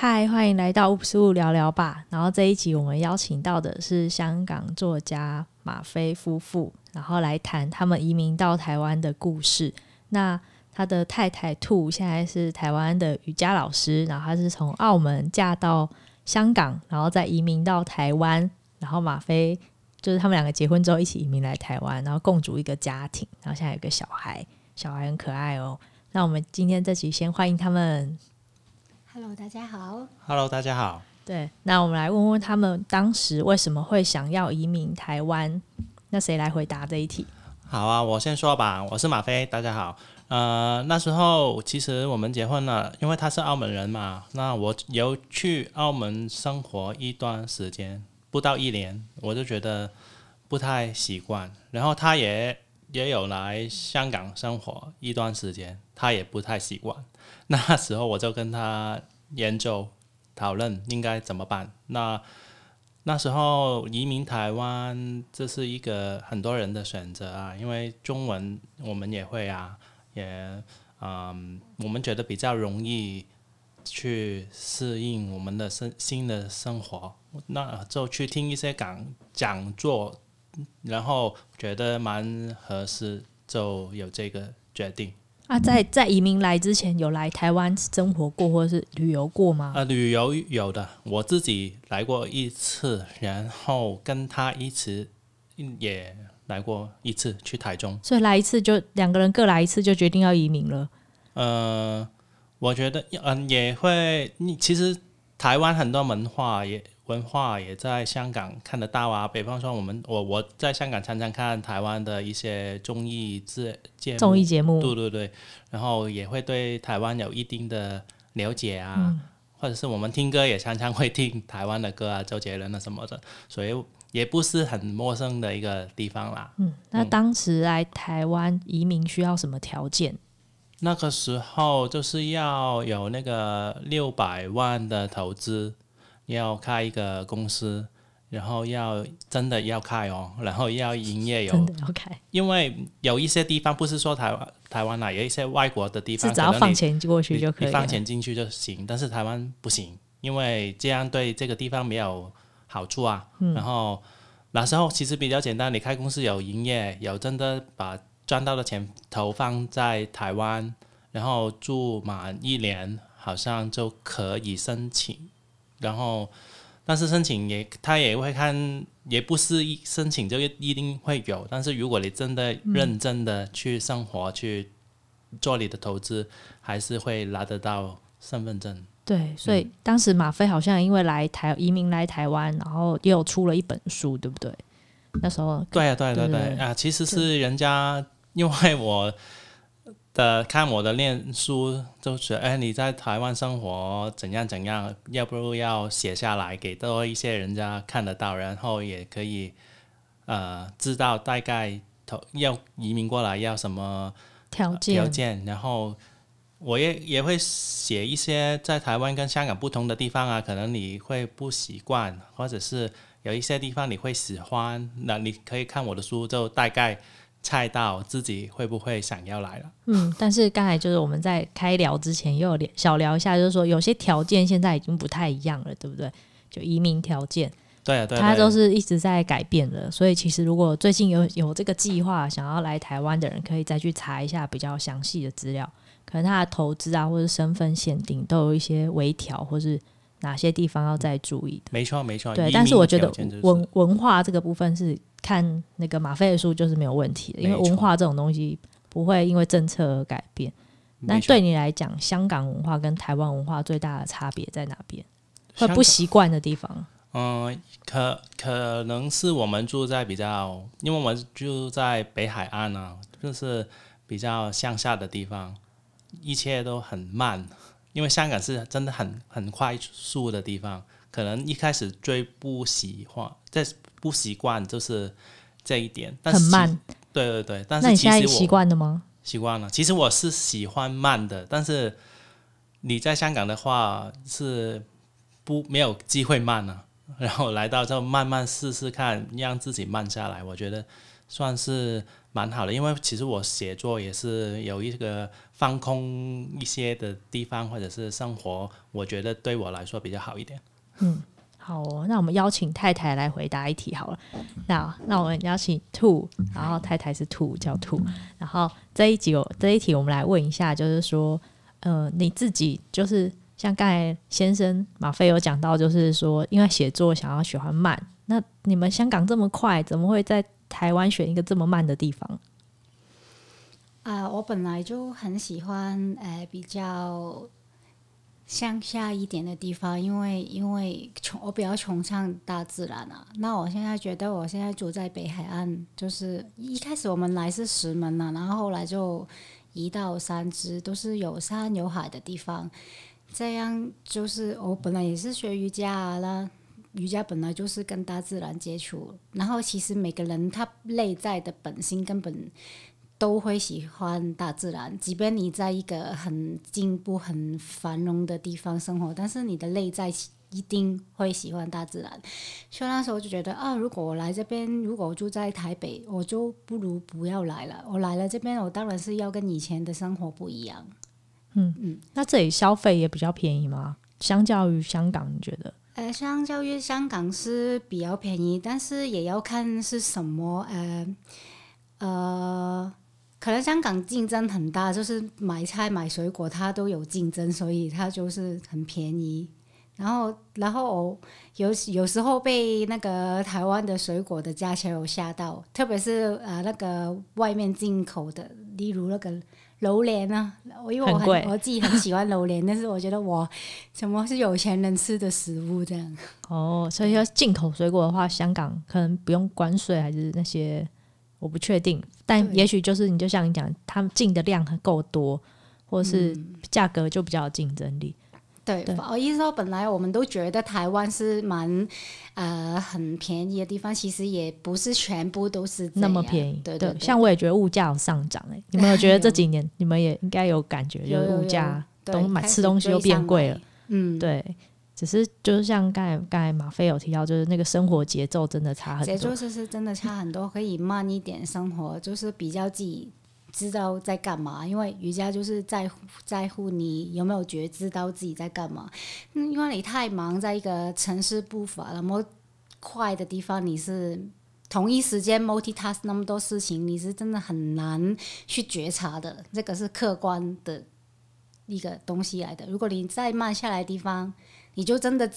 嗨，欢迎来到 Oops 物聊聊吧。然后这一集我们邀请到的是香港作家马飞夫妇，然后来谈他们移民到台湾的故事。那他的太太兔现在是台湾的瑜伽老师，然后他是从澳门嫁到香港，然后再移民到台湾。然后马飞就是他们两个结婚之后一起移民来台湾，然后共组一个家庭，然后现在有个小孩，小孩很可爱哦。那我们今天这集先欢迎他们。Hello，大家好。Hello，大家好。对，那我们来问问他们当时为什么会想要移民台湾？那谁来回答这一题？好啊，我先说吧。我是马飞，大家好。呃，那时候其实我们结婚了，因为他是澳门人嘛。那我有去澳门生活一段时间，不到一年，我就觉得不太习惯。然后他也也有来香港生活一段时间，他也不太习惯。那时候我就跟他研究讨论应该怎么办。那那时候移民台湾，这是一个很多人的选择啊，因为中文我们也会啊，也嗯，我们觉得比较容易去适应我们的生新的生活。那就去听一些讲讲座，然后觉得蛮合适，就有这个决定。啊，在在移民来之前，有来台湾生活过或者是旅游过吗？呃，旅游有的，我自己来过一次，然后跟他一起也来过一次去台中。所以来一次就两个人各来一次就决定要移民了。呃，我觉得嗯、呃、也会，你其实台湾很多文化也。文化也在香港看得到啊，比方说我们我我在香港常常看台湾的一些综艺节节目，综艺节目，对对对，然后也会对台湾有一定的了解啊，嗯、或者是我们听歌也常常会听台湾的歌啊，周杰伦啊什么的，所以也不是很陌生的一个地方啦。嗯，那当时来台湾移民需要什么条件？嗯、那个时候就是要有那个六百万的投资。要开一个公司，然后要真的要开哦，然后要营业有，真的要开，因为有一些地方不是说台湾台湾啦，有一些外国的地方，只要放钱过去就可以，你放钱进去就行，但是台湾不行，因为这样对这个地方没有好处啊。嗯、然后那时候其实比较简单，你开公司有营业，有真的把赚到的钱投放在台湾，然后住满一年，好像就可以申请。然后，但是申请也他也会看，也不是一申请就一定会有。但是如果你真的认真的去生活，嗯、去做你的投资，还是会拿得到身份证。对，所以当时马飞好像因为来台移民来台湾，然后又出了一本书，对不对？那时候对啊，对对对，对啊，其实是人家因为我。的看我的念书，就是哎，你在台湾生活怎样怎样？要不要写下来给多一些人家看得到，然后也可以呃知道大概投要移民过来要什么条件条件。然后我也也会写一些在台湾跟香港不同的地方啊，可能你会不习惯，或者是有一些地方你会喜欢，那你可以看我的书，就大概。猜到自己会不会想要来了？嗯，但是刚才就是我们在开聊之前又有小聊一下，就是说有些条件现在已经不太一样了，对不对？就移民条件，对啊，对，它都是一直在改变的。所以其实如果最近有有这个计划想要来台湾的人，可以再去查一下比较详细的资料，可能他的投资啊或者身份限定都有一些微调，或是哪些地方要再注意的。没错，没错。对，但是我觉得文文化这个部分是。看那个马菲的书就是没有问题的，因为文化这种东西不会因为政策而改变。那对你来讲，香港文化跟台湾文化最大的差别在哪边？会不习惯的地方？嗯，可可能是我们住在比较，因为我们住在北海岸啊，就是比较向下的地方，一切都很慢。因为香港是真的很很快速的地方，可能一开始最不喜欢在。不习惯就是这一点，但是很慢。对对对，但是其实我那你现在习惯了吗？习惯了。其实我是喜欢慢的，但是你在香港的话是不没有机会慢了，然后来到这慢慢试试看，让自己慢下来。我觉得算是蛮好的，因为其实我写作也是有一个放空一些的地方，或者是生活，我觉得对我来说比较好一点。嗯，好哦，那我们邀请太太来回答一题好了。那那我们邀请兔，然后太太是兔，叫兔。然后这一集我这一题我们来问一下，就是说，呃，你自己就是像刚才先生马飞有讲到，就是说因为写作想要喜欢慢，那你们香港这么快，怎么会在台湾选一个这么慢的地方？啊、我本来就很喜欢呃比较乡下一点的地方，因为因为穷我比较崇尚大自然啊。那我现在觉得我现在住在北海岸，就是一开始我们来是石门呐、啊，然后后来就移到三芝，都是有山有海的地方。这样就是我本来也是学瑜伽啊啦。瑜伽本来就是跟大自然接触，然后其实每个人他内在的本性根本都会喜欢大自然，即便你在一个很进步、很繁荣的地方生活，但是你的内在一定会喜欢大自然。所以那时候就觉得啊，如果我来这边，如果我住在台北，我就不如不要来了。我来了这边，我当然是要跟以前的生活不一样。嗯嗯，那这里消费也比较便宜吗？相较于香港，你觉得？呃，相较于香港是比较便宜，但是也要看是什么。呃呃，可能香港竞争很大，就是买菜买水果它都有竞争，所以它就是很便宜。然后，然后有有时候被那个台湾的水果的价钱有吓到，特别是呃那个外面进口的，例如那个。榴莲啊，我因为我很，很我自己很喜欢榴莲，但是我觉得我什么是有钱人吃的食物这样？哦，所以要进口水果的话，香港可能不用关税，还是那些我不确定。但也许就是你就像你讲，他们进的量很够多，或是价格就比较有竞争力。嗯对，不好意思说，本来我们都觉得台湾是蛮呃很便宜的地方，其实也不是全部都是那么便宜。对对，对，像我也觉得物价有上涨哎、欸，你们有觉得这几年你们也应该有感觉，就是物价都买吃东西又变贵了。嗯，对，只是就是像刚才刚才马飞有提到，就是那个生活节奏真的差很多，节奏是是真的差很多，可以慢一点生活，就是比较自己。知道在干嘛，因为瑜伽就是在乎在乎你有没有觉知到自己在干嘛。嗯，因为你太忙，在一个城市步伐那么快的地方，你是同一时间 multitask 那么多事情，你是真的很难去觉察的。这个是客观的一个东西来的。如果你再慢下来地方，你就真的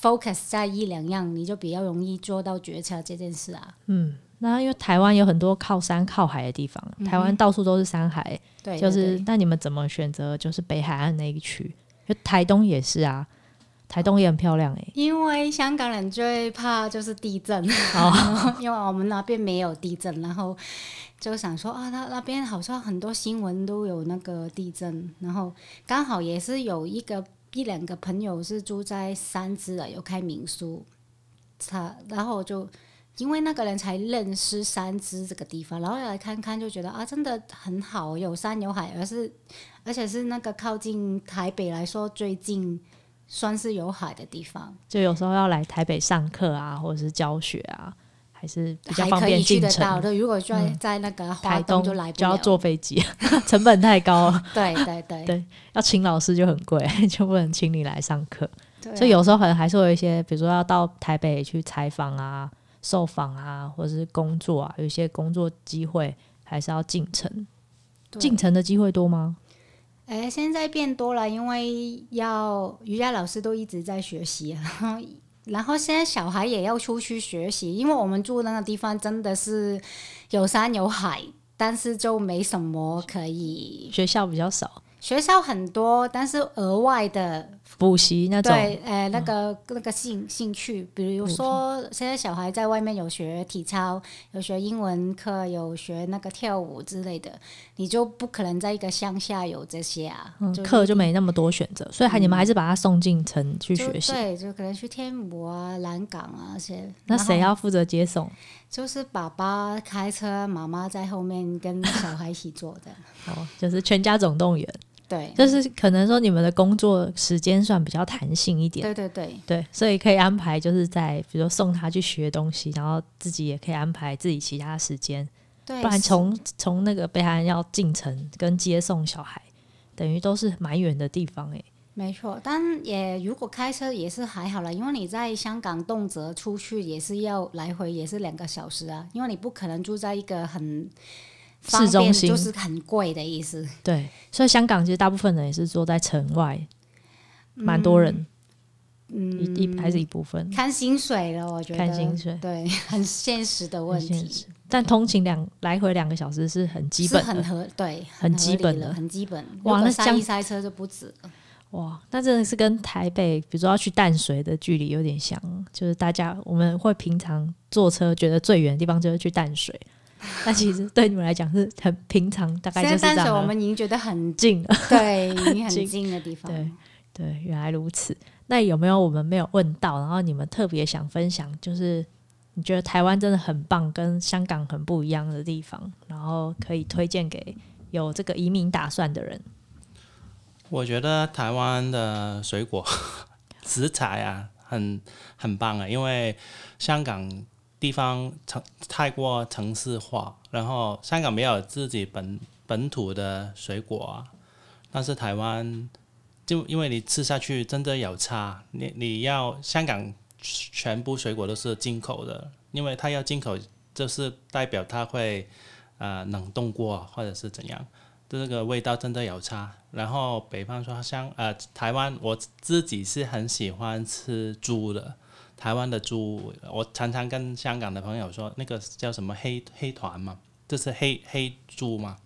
focus 在一两样，你就比较容易做到觉察这件事啊。嗯。那因为台湾有很多靠山靠海的地方，嗯、台湾到处都是山海，对，就是那你们怎么选择就是北海岸那一区？就台东也是啊，台东也很漂亮诶、欸。因为香港人最怕就是地震，哦、因为我们那边没有地震，然后就想说啊，那那边好像很多新闻都有那个地震，然后刚好也是有一个一两个朋友是住在三芝的，有开民宿，他然后就。因为那个人才认识三芝这个地方，然后来看看就觉得啊，真的很好，有山有海，而是而且是那个靠近台北来说最近算是有海的地方。就有时候要来台北上课啊，或者是教学啊，还是比较方便进城。对，如果在在那个台东就来不了，就要坐飞机，成本太高了。对对对 对，要请老师就很贵，就不能请你来上课。对啊。所以有时候可能还是会有一些，比如说要到台北去采访啊。受访啊，或者是工作啊，有一些工作机会还是要进城。进城的机会多吗？哎、欸，现在变多了，因为要瑜伽老师都一直在学习，然 后然后现在小孩也要出去学习，因为我们住的那个地方真的是有山有海，但是就没什么可以，学校比较少。学校很多，但是额外的补习那种，对，呃，那个、嗯、那个兴兴趣，比如说现在小孩在外面有学体操，有学英文课，有学那个跳舞之类的，你就不可能在一个乡下有这些啊，课、嗯就没那么多选择，所以还你们还是把他送进城去学习，对，就可能去天母啊、南港啊那些。那谁要负责接送？就是爸爸开车，妈妈在后面跟小孩一起坐的。哦，就是全家总动员。对，就是可能说你们的工作时间算比较弹性一点，对对对。对，所以可以安排就是在比如说送他去学东西，然后自己也可以安排自己其他时间。对，不然从从那个北海岸要进城跟接送小孩，等于都是蛮远的地方哎。没错，但也如果开车也是还好啦，因为你在香港动辄出去也是要来回也是两个小时啊，因为你不可能住在一个很市中心，就是很贵的意思。对，所以香港其实大部分人也是住在城外，蛮多人。嗯，一一还是一部分看薪水了，我觉得看薪水，对，很现实的问题。但通勤两来回两个小时是很基本，很合对，很基本的，很基本。哇，那塞一塞车就不止了。哇，那真的是跟台北，比如说要去淡水的距离有点像，就是大家我们会平常坐车觉得最远的地方就是去淡水，但其实对你们来讲是很平常，大概就是这样。淡水我们已经觉得很近了，对，已经很 近的地方。对对，原来如此。那有没有我们没有问到，然后你们特别想分享，就是你觉得台湾真的很棒，跟香港很不一样的地方，然后可以推荐给有这个移民打算的人？我觉得台湾的水果食材啊，很很棒啊，因为香港地方城太过城市化，然后香港没有自己本本土的水果啊，但是台湾就因为你吃下去真的有差，你你要香港全部水果都是进口的，因为它要进口，就是代表它会呃冷冻过或者是怎样。这个味道真的有差，然后北方说香呃台湾，我自己是很喜欢吃猪的，台湾的猪，我常常跟香港的朋友说，那个叫什么黑黑团嘛，这是黑黑猪嘛，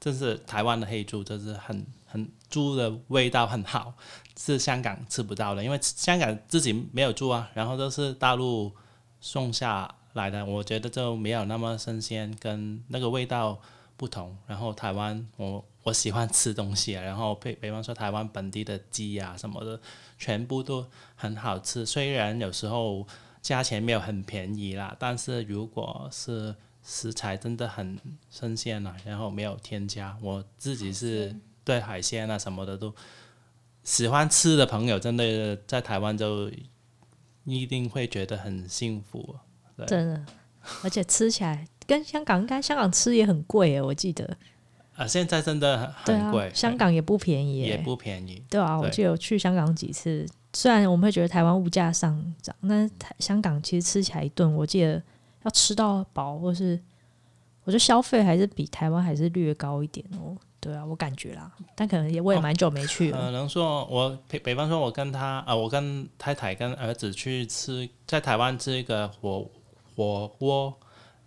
这是台湾的黑猪，这是很很猪的味道很好，是香港吃不到的，因为香港自己没有猪啊，然后都是大陆送下来的，我觉得就没有那么新鲜，跟那个味道。不同，然后台湾我我喜欢吃东西啊，然后比比方说台湾本地的鸡啊什么的，全部都很好吃。虽然有时候价钱没有很便宜啦，但是如果是食材真的很新鲜啊，然后没有添加，我自己是对海鲜啊什么的都喜欢吃的朋友，真的在台湾就一定会觉得很幸福。对，真的，而且吃起来。跟香港应该，香港吃也很贵诶，我记得。啊，现在真的很贵。啊，香港也不便宜，也不便宜。对啊，我记得我去香港几次，虽然我们会觉得台湾物价上涨，但是台香港其实吃起来一顿，我记得要吃到饱，或是我觉得消费还是比台湾还是略高一点哦。对啊，我感觉啦，但可能也我也蛮久没去了。可能说我比比方说，我跟他啊、呃，我跟太太跟儿子去吃，在台湾吃一个火火锅。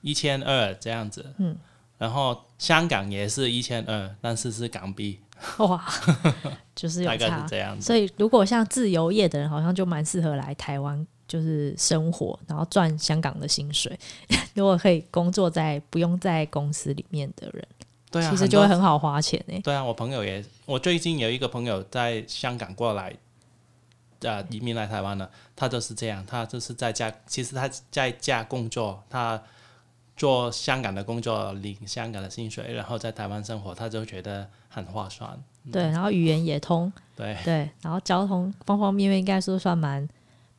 一千二这样子，嗯，然后香港也是一千二，但是是港币，哇，就是有差，大概是这样子。所以如果像自由业的人，好像就蛮适合来台湾，就是生活，然后赚香港的薪水。如果可以工作在不用在公司里面的人，对啊，其实就会很好花钱诶。对啊，我朋友也，我最近有一个朋友在香港过来，呃，移民来台湾了，他就是这样，他就是在家，其实他在家工作，他。做香港的工作，领香港的薪水，然后在台湾生活，他就觉得很划算。对，然后语言也通，对对，然后交通方方面面应该说算蛮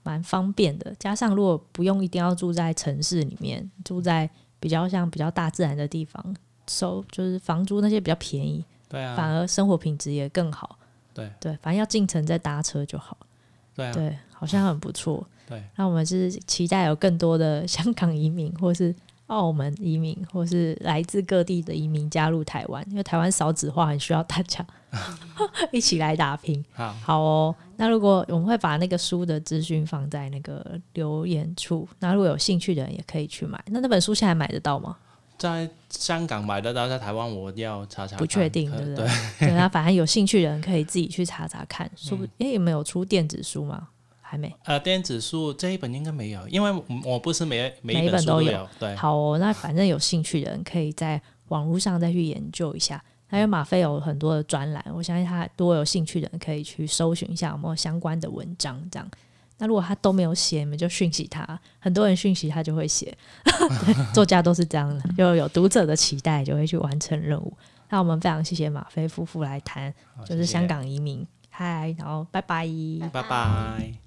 蛮方便的。加上如果不用一定要住在城市里面，住在比较像比较大自然的地方，收就是房租那些比较便宜，对啊，反而生活品质也更好。对对，反正要进城再搭车就好。对啊，对，好像很不错。对，那我们是期待有更多的香港移民，或是。澳门移民，或是来自各地的移民加入台湾，因为台湾少子化，很需要大家 一起来打拼。好，好哦。那如果我们会把那个书的资讯放在那个留言处，那如果有兴趣的人也可以去买。那那本书现在买得到吗？在香港买得到，在台湾我要查查。不确定，对不对？对，那反正有兴趣的人可以自己去查查看。书，诶、嗯，有没有出电子书吗？还没，呃，电子书这一本应该没有，因为我不是每每一本，都有。都有对，好哦，那反正有兴趣的人可以在网络上再去研究一下。还有马飞有很多的专栏，我相信他如果有兴趣的人可以去搜寻一下有没有相关的文章。这样，那如果他都没有写，你们就讯息他。很多人讯息他就会写，作家都是这样的，就有读者的期待，就会去完成任务。那我们非常谢谢马飞夫妇来谈，就是香港移民。嗨，然后拜拜，拜拜。